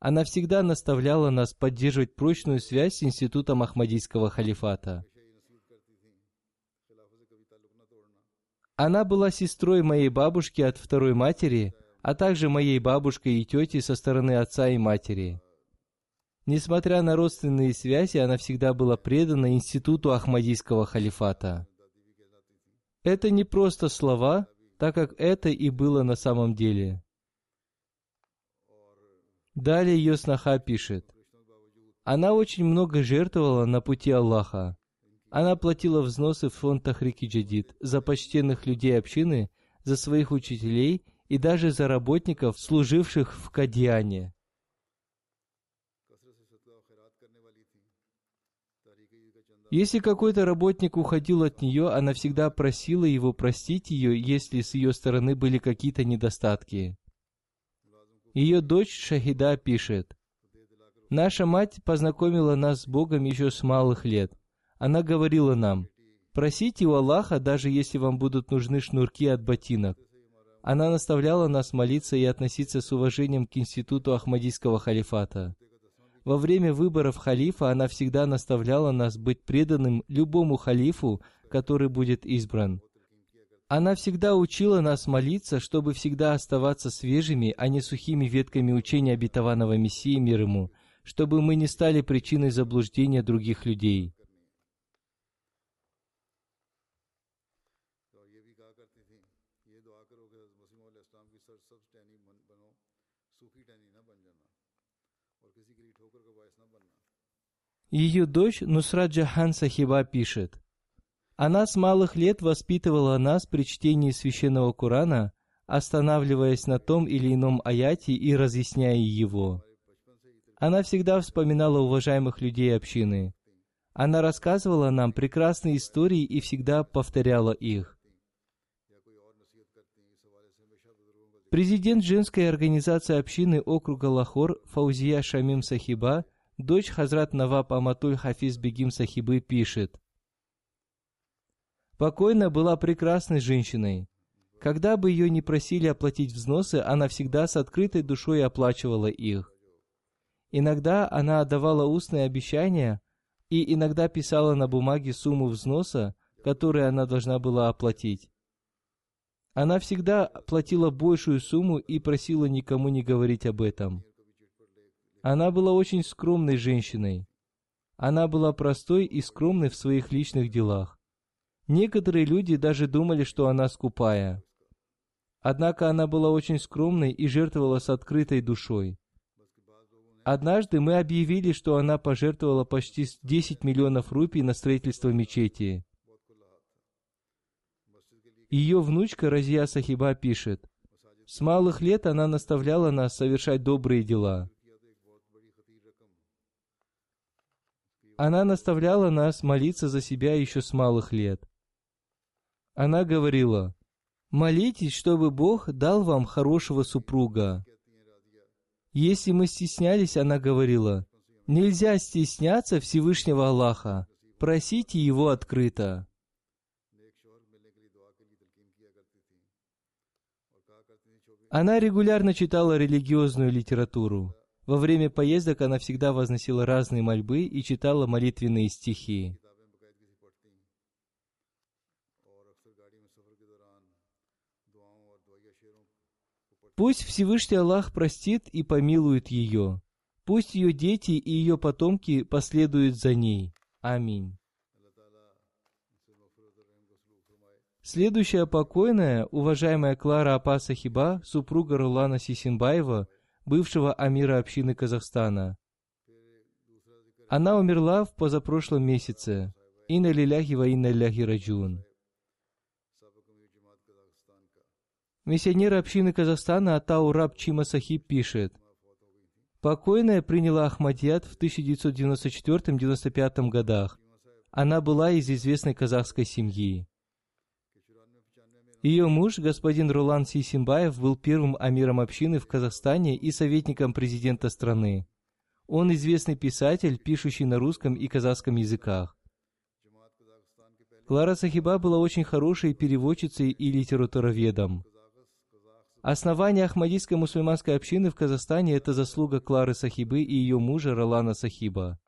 Она всегда наставляла нас поддерживать прочную связь с институтом Ахмадийского халифата. Она была сестрой моей бабушки от второй матери, а также моей бабушкой и тети со стороны отца и матери. Несмотря на родственные связи, она всегда была предана институту Ахмадийского халифата. Это не просто слова, так как это и было на самом деле. Далее ее сноха пишет. Она очень много жертвовала на пути Аллаха. Она платила взносы в фонд Тахрики Джадид за почтенных людей общины, за своих учителей и даже за работников, служивших в Кадьяне. Если какой-то работник уходил от нее, она всегда просила его простить ее, если с ее стороны были какие-то недостатки. Ее дочь Шахида пишет, «Наша мать познакомила нас с Богом еще с малых лет. Она говорила нам, просите у Аллаха, даже если вам будут нужны шнурки от ботинок. Она наставляла нас молиться и относиться с уважением к институту Ахмадийского халифата. Во время выборов халифа она всегда наставляла нас быть преданным любому халифу, который будет избран. Она всегда учила нас молиться, чтобы всегда оставаться свежими, а не сухими ветками учения обетованного Мессии мир ему, чтобы мы не стали причиной заблуждения других людей. Ее дочь Нусра Джахан Сахиба пишет – «Она с малых лет воспитывала нас при чтении священного Корана, останавливаясь на том или ином аяте и разъясняя его. Она всегда вспоминала уважаемых людей общины. Она рассказывала нам прекрасные истории и всегда повторяла их. Президент женской организации общины округа Лахор Фаузия Шамим Сахиба, дочь Хазрат Наваб Аматуль Хафиз Бегим Сахибы, пишет. Покойная была прекрасной женщиной. Когда бы ее не просили оплатить взносы, она всегда с открытой душой оплачивала их. Иногда она отдавала устные обещания, и иногда писала на бумаге сумму взноса, которую она должна была оплатить. Она всегда платила большую сумму и просила никому не говорить об этом. Она была очень скромной женщиной. Она была простой и скромной в своих личных делах. Некоторые люди даже думали, что она скупая. Однако она была очень скромной и жертвовала с открытой душой. Однажды мы объявили, что она пожертвовала почти 10 миллионов рупий на строительство мечети. Ее внучка Разия Сахиба пишет, «С малых лет она наставляла нас совершать добрые дела. Она наставляла нас молиться за себя еще с малых лет. Она говорила, «Молитесь, чтобы Бог дал вам хорошего супруга». Если мы стеснялись, она говорила, «Нельзя стесняться Всевышнего Аллаха, просите Его открыто». Она регулярно читала религиозную литературу. Во время поездок она всегда возносила разные мольбы и читала молитвенные стихи. Пусть Всевышний Аллах простит и помилует ее. Пусть ее дети и ее потомки последуют за ней. Аминь. Следующая покойная, уважаемая Клара Апа Сахиба, супруга Рулана Сисимбаева, бывшего амира общины Казахстана. Она умерла в позапрошлом месяце. Инна лиляхи ва инна ляхи раджун. Миссионер общины Казахстана Атау Раб Чима Сахиб пишет, Покойная приняла Ахмадьят в 1994-95 годах. Она была из известной казахской семьи. Ее муж, господин Рулан Сисимбаев, был первым амиром общины в Казахстане и советником президента страны. Он известный писатель, пишущий на русском и казахском языках. Клара Сахиба была очень хорошей переводчицей и литературоведом. Основание Ахмадийской мусульманской общины в Казахстане – это заслуга Клары Сахибы и ее мужа Ролана Сахиба.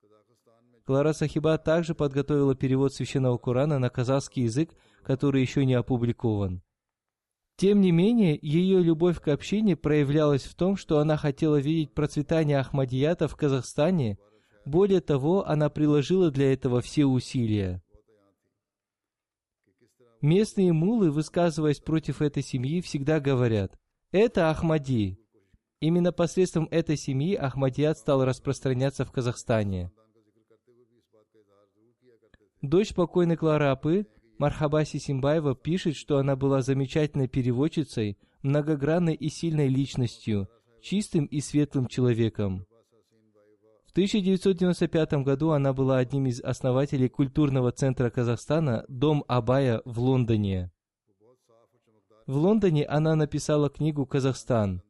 Клара Сахиба также подготовила перевод Священного Корана на казахский язык который еще не опубликован. Тем не менее, ее любовь к общине проявлялась в том, что она хотела видеть процветание Ахмадията в Казахстане. Более того, она приложила для этого все усилия. Местные мулы, высказываясь против этой семьи, всегда говорят, «Это Ахмади». Именно посредством этой семьи Ахмадият стал распространяться в Казахстане. Дочь покойной Клары Апы Мархабаси Симбаева пишет, что она была замечательной переводчицей, многогранной и сильной личностью, чистым и светлым человеком. В 1995 году она была одним из основателей культурного центра Казахстана «Дом Абая» в Лондоне. В Лондоне она написала книгу «Казахстан»,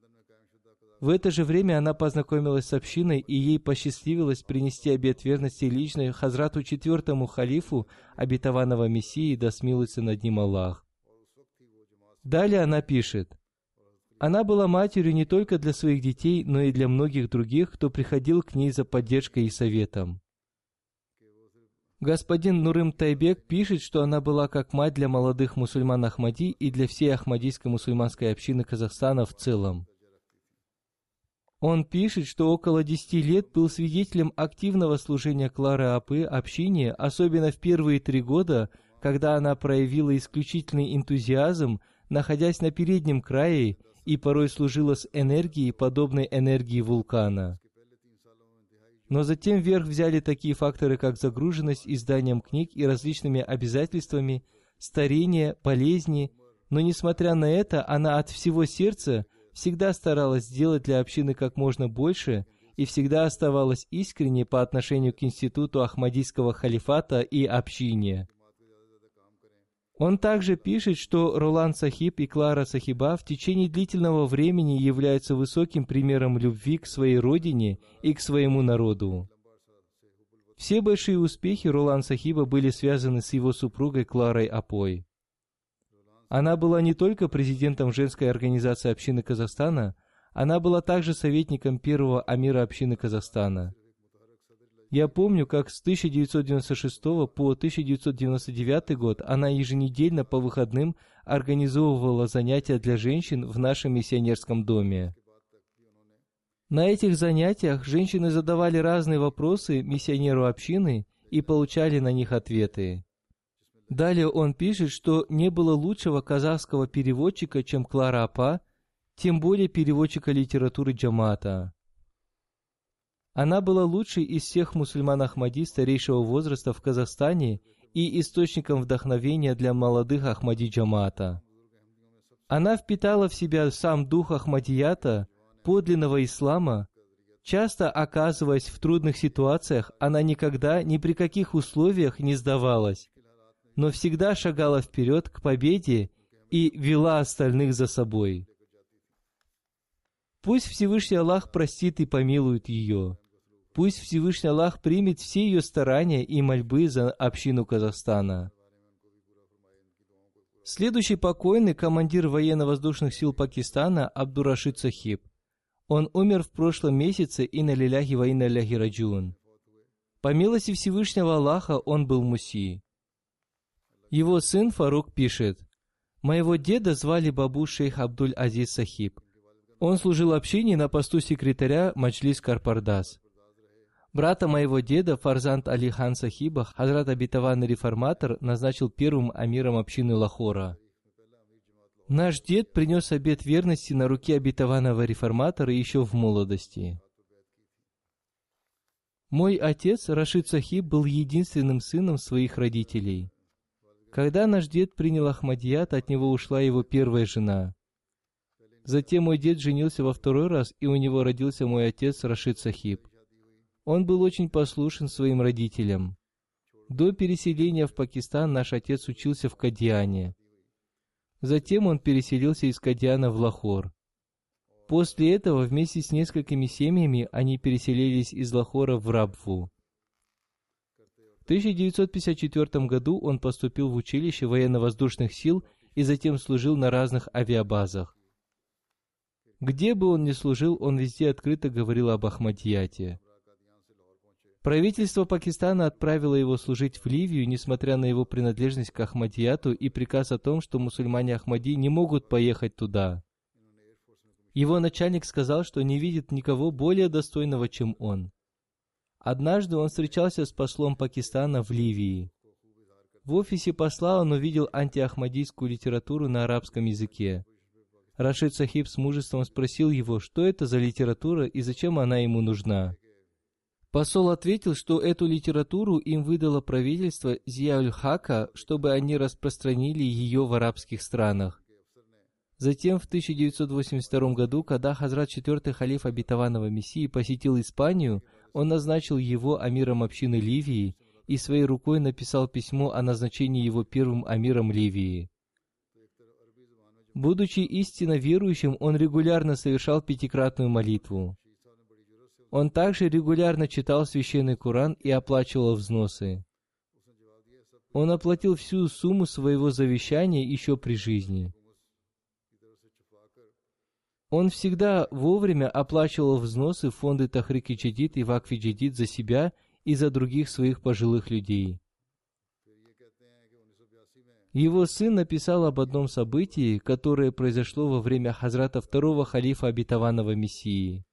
в это же время она познакомилась с общиной, и ей посчастливилось принести обет верности личной Хазрату четвертому халифу, обетованного Мессии, да смилуется над ним Аллах. Далее она пишет, она была матерью не только для своих детей, но и для многих других, кто приходил к ней за поддержкой и советом. Господин Нурым Тайбек пишет, что она была как мать для молодых мусульман Ахмади и для всей ахмадийской мусульманской общины Казахстана в целом. Он пишет, что около 10 лет был свидетелем активного служения Клары Апы общине, особенно в первые три года, когда она проявила исключительный энтузиазм, находясь на переднем крае и порой служила с энергией, подобной энергии вулкана. Но затем вверх взяли такие факторы, как загруженность изданием книг и различными обязательствами, старение, болезни, но несмотря на это, она от всего сердца всегда старалась сделать для общины как можно больше и всегда оставалась искренней по отношению к институту Ахмадийского халифата и общине. Он также пишет, что Ролан Сахиб и Клара Сахиба в течение длительного времени являются высоким примером любви к своей родине и к своему народу. Все большие успехи Ролан Сахиба были связаны с его супругой Кларой Апой. Она была не только президентом женской организации общины Казахстана, она была также советником первого амира общины Казахстана. Я помню, как с 1996 по 1999 год она еженедельно по выходным организовывала занятия для женщин в нашем миссионерском доме. На этих занятиях женщины задавали разные вопросы миссионеру общины и получали на них ответы. Далее он пишет, что не было лучшего казахского переводчика, чем Клара Апа, тем более переводчика литературы Джамата. Она была лучшей из всех мусульман Ахмади старейшего возраста в Казахстане и источником вдохновения для молодых Ахмади Джамата. Она впитала в себя сам дух Ахмадията, подлинного ислама. Часто оказываясь в трудных ситуациях, она никогда ни при каких условиях не сдавалась, но всегда шагала вперед к победе и вела остальных за собой. Пусть Всевышний Аллах простит и помилует ее. Пусть Всевышний Аллах примет все ее старания и мольбы за общину Казахстана. Следующий покойный командир военно-воздушных сил Пакистана Абдурашид Сахиб. Он умер в прошлом месяце и на лиляхи во инна ляхи. По милости Всевышнего Аллаха он был муси. Его сын Фарук пишет, «Моего деда звали Бабу шейх Абдуль Азиз Сахиб. Он служил общине на посту секретаря Маджлис Карпардас. Брата моего деда, Фарзант Алихан Сахиба, Хазрат обетованный реформатор, назначил первым амиром общины Лахора. Наш дед принес обет верности на руке обетованного реформатора еще в молодости. Мой отец, Рашид Сахиб, был единственным сыном своих родителей. Когда наш дед принял Ахмадият, от него ушла его первая жена. Затем мой дед женился во второй раз, и у него родился мой отец Рашид Сахиб. Он был очень послушен своим родителям. До переселения в Пакистан наш отец учился в Кадиане. Затем он переселился из Кадиана в Лахор. После этого вместе с несколькими семьями они переселились из Лахора в Рабву. В 1954 году он поступил в училище военно-воздушных сил и затем служил на разных авиабазах. Где бы он ни служил, он везде открыто говорил об Ахмадияте. Правительство Пакистана отправило его служить в Ливию, несмотря на его принадлежность к Ахмадияту и приказ о том, что мусульмане Ахмади не могут поехать туда. Его начальник сказал, что не видит никого более достойного, чем он. Однажды он встречался с послом Пакистана в Ливии. В офисе посла он увидел антиахмадийскую литературу на арабском языке. Рашид Сахиб с мужеством спросил его, что это за литература и зачем она ему нужна. Посол ответил, что эту литературу им выдало правительство Зияуль-Хака, чтобы они распространили ее в арабских странах. Затем в 1982 году, когда Хазрат IV халиф обетованного Мессии посетил Испанию, он назначил его амиром общины Ливии и своей рукой написал письмо о назначении его первым амиром Ливии. Будучи истинно верующим, он регулярно совершал пятикратную молитву. Он также регулярно читал священный Коран и оплачивал взносы. Он оплатил всю сумму своего завещания еще при жизни. Он всегда вовремя оплачивал взносы в фонды Тахрики Джадид и Вакфи Джадид за себя и за других своих пожилых людей. Его сын написал об одном событии, которое произошло во время Хазрата второго халифа обетованного Мессии.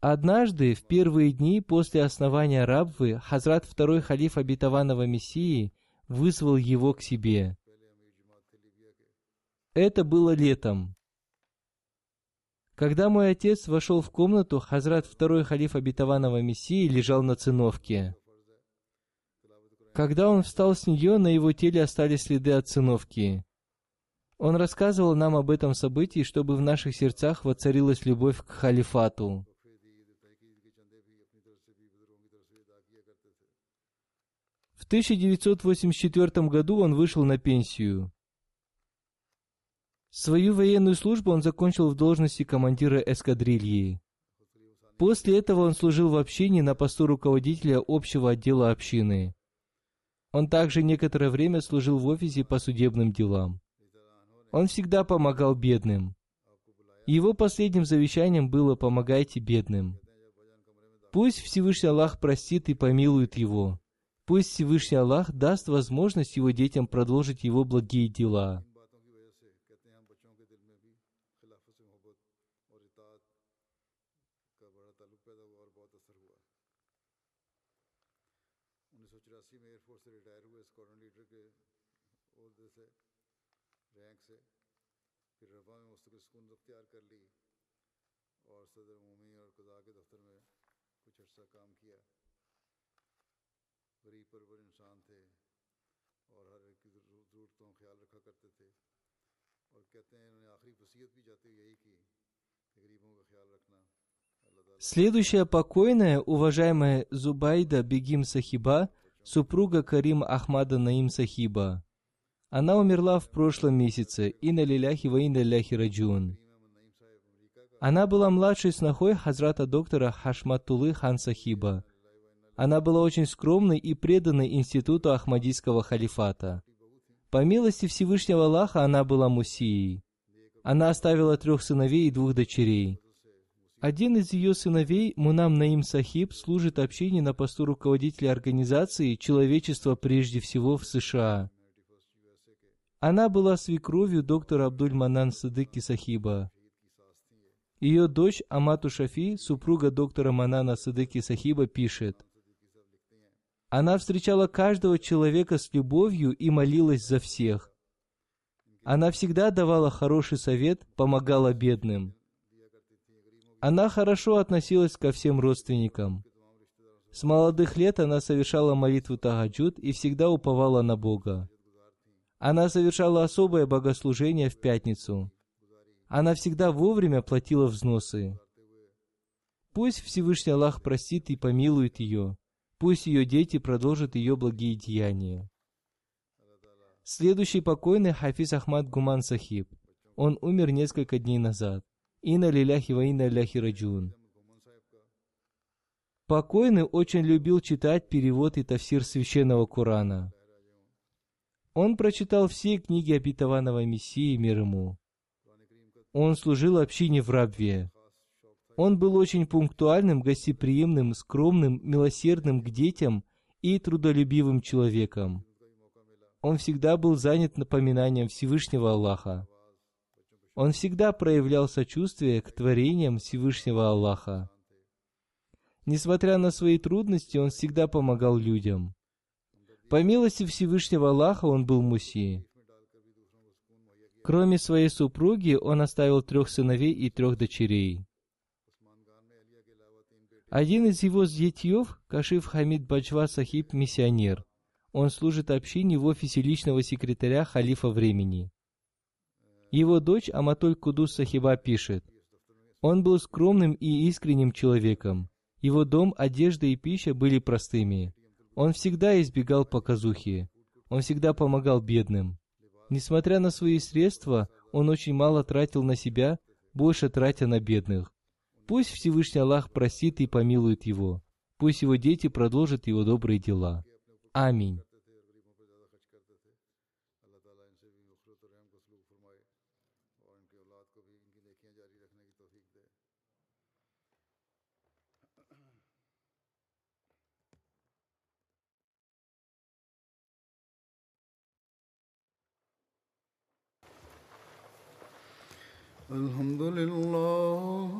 Однажды, в первые дни после основания Рабвы, Хазрат второй халиф обетованного Мессии вызвал его к себе. Это было летом. Когда мой отец вошел в комнату, Хазрат второй халиф обетованного Мессии лежал на циновке. Когда он встал с нее, на его теле остались следы от циновки. Он рассказывал нам об этом событии, чтобы в наших сердцах воцарилась любовь к халифату. В 1984 году он вышел на пенсию. Свою военную службу он закончил в должности командира эскадрильи. После этого он служил в общине на посту руководителя общего отдела общины. Он также некоторое время служил в офисе по судебным делам. Он всегда помогал бедным. Его последним завещанием было «помогайте бедным». Пусть Всевышний Аллах простит и помилует его. Пусть Всевышний Аллах даст возможность его детям продолжить его благие дела. اور صدر عمومی اور قضاء کے دفتر میں کچھ عرصہ کام کیا Следующая покойная, уважаемая Зубайда Бегим Сахиба, супруга Карима Ахмада Наим Сахиба. Она умерла в прошлом месяце, и на лиляхи ва инна раджун. Она была младшей снохой хазрата доктора Хашматулы Хан Сахиба. Она была очень скромной и преданной институту Ахмадийского халифата. По милости Всевышнего Аллаха она была мусией. Она оставила трех сыновей и двух дочерей. Один из ее сыновей, Мунам Наим Сахиб, служит общине на посту руководителя организации «Человечество прежде всего» в США. Она была свекровью доктора Абдуль Манан Садыки Сахиба. Ее дочь Амату Шафи, супруга доктора Манана Садыки Сахиба, пишет, «Она встречала каждого человека с любовью и молилась за всех. Она всегда давала хороший совет, помогала бедным. Она хорошо относилась ко всем родственникам. С молодых лет она совершала молитву Тагаджуд и всегда уповала на Бога. Она совершала особое богослужение в пятницу. Она всегда вовремя платила взносы. Пусть Всевышний Аллах простит и помилует ее. Пусть ее дети продолжат ее благие деяния. Следующий покойный Хафиз Ахмад Гуман Сахиб. Он умер несколько дней назад. Инна лиляхи ва инна ляхи раджун. Покойный очень любил читать перевод и тафсир священного Корана. Он прочитал все книги обетованного Мессии мир ему. Он служил общине в Рабве. Он был очень пунктуальным, гостеприимным, скромным, милосердным к детям и трудолюбивым человеком. Он всегда был занят напоминанием Всевышнего Аллаха. Он всегда проявлял сочувствие к творениям Всевышнего Аллаха. Несмотря на свои трудности, он всегда помогал людям. По милости Всевышнего Аллаха он был муси. Кроме своей супруги, он оставил трех сыновей и трех дочерей. Один из его зятьев, Кашиф Хамид Баджва Сахиб, миссионер. Он служит общине в офисе личного секретаря халифа времени. Его дочь Аматуль Кудус Сахиба пишет, «Он был скромным и искренним человеком. Его дом, одежда и пища были простыми. Он всегда избегал показухи. Он всегда помогал бедным. Несмотря на свои средства, он очень мало тратил на себя, больше тратя на бедных. Пусть Всевышний Аллах просит и помилует его. Пусть его дети продолжат его добрые дела. Аминь. الحمد لله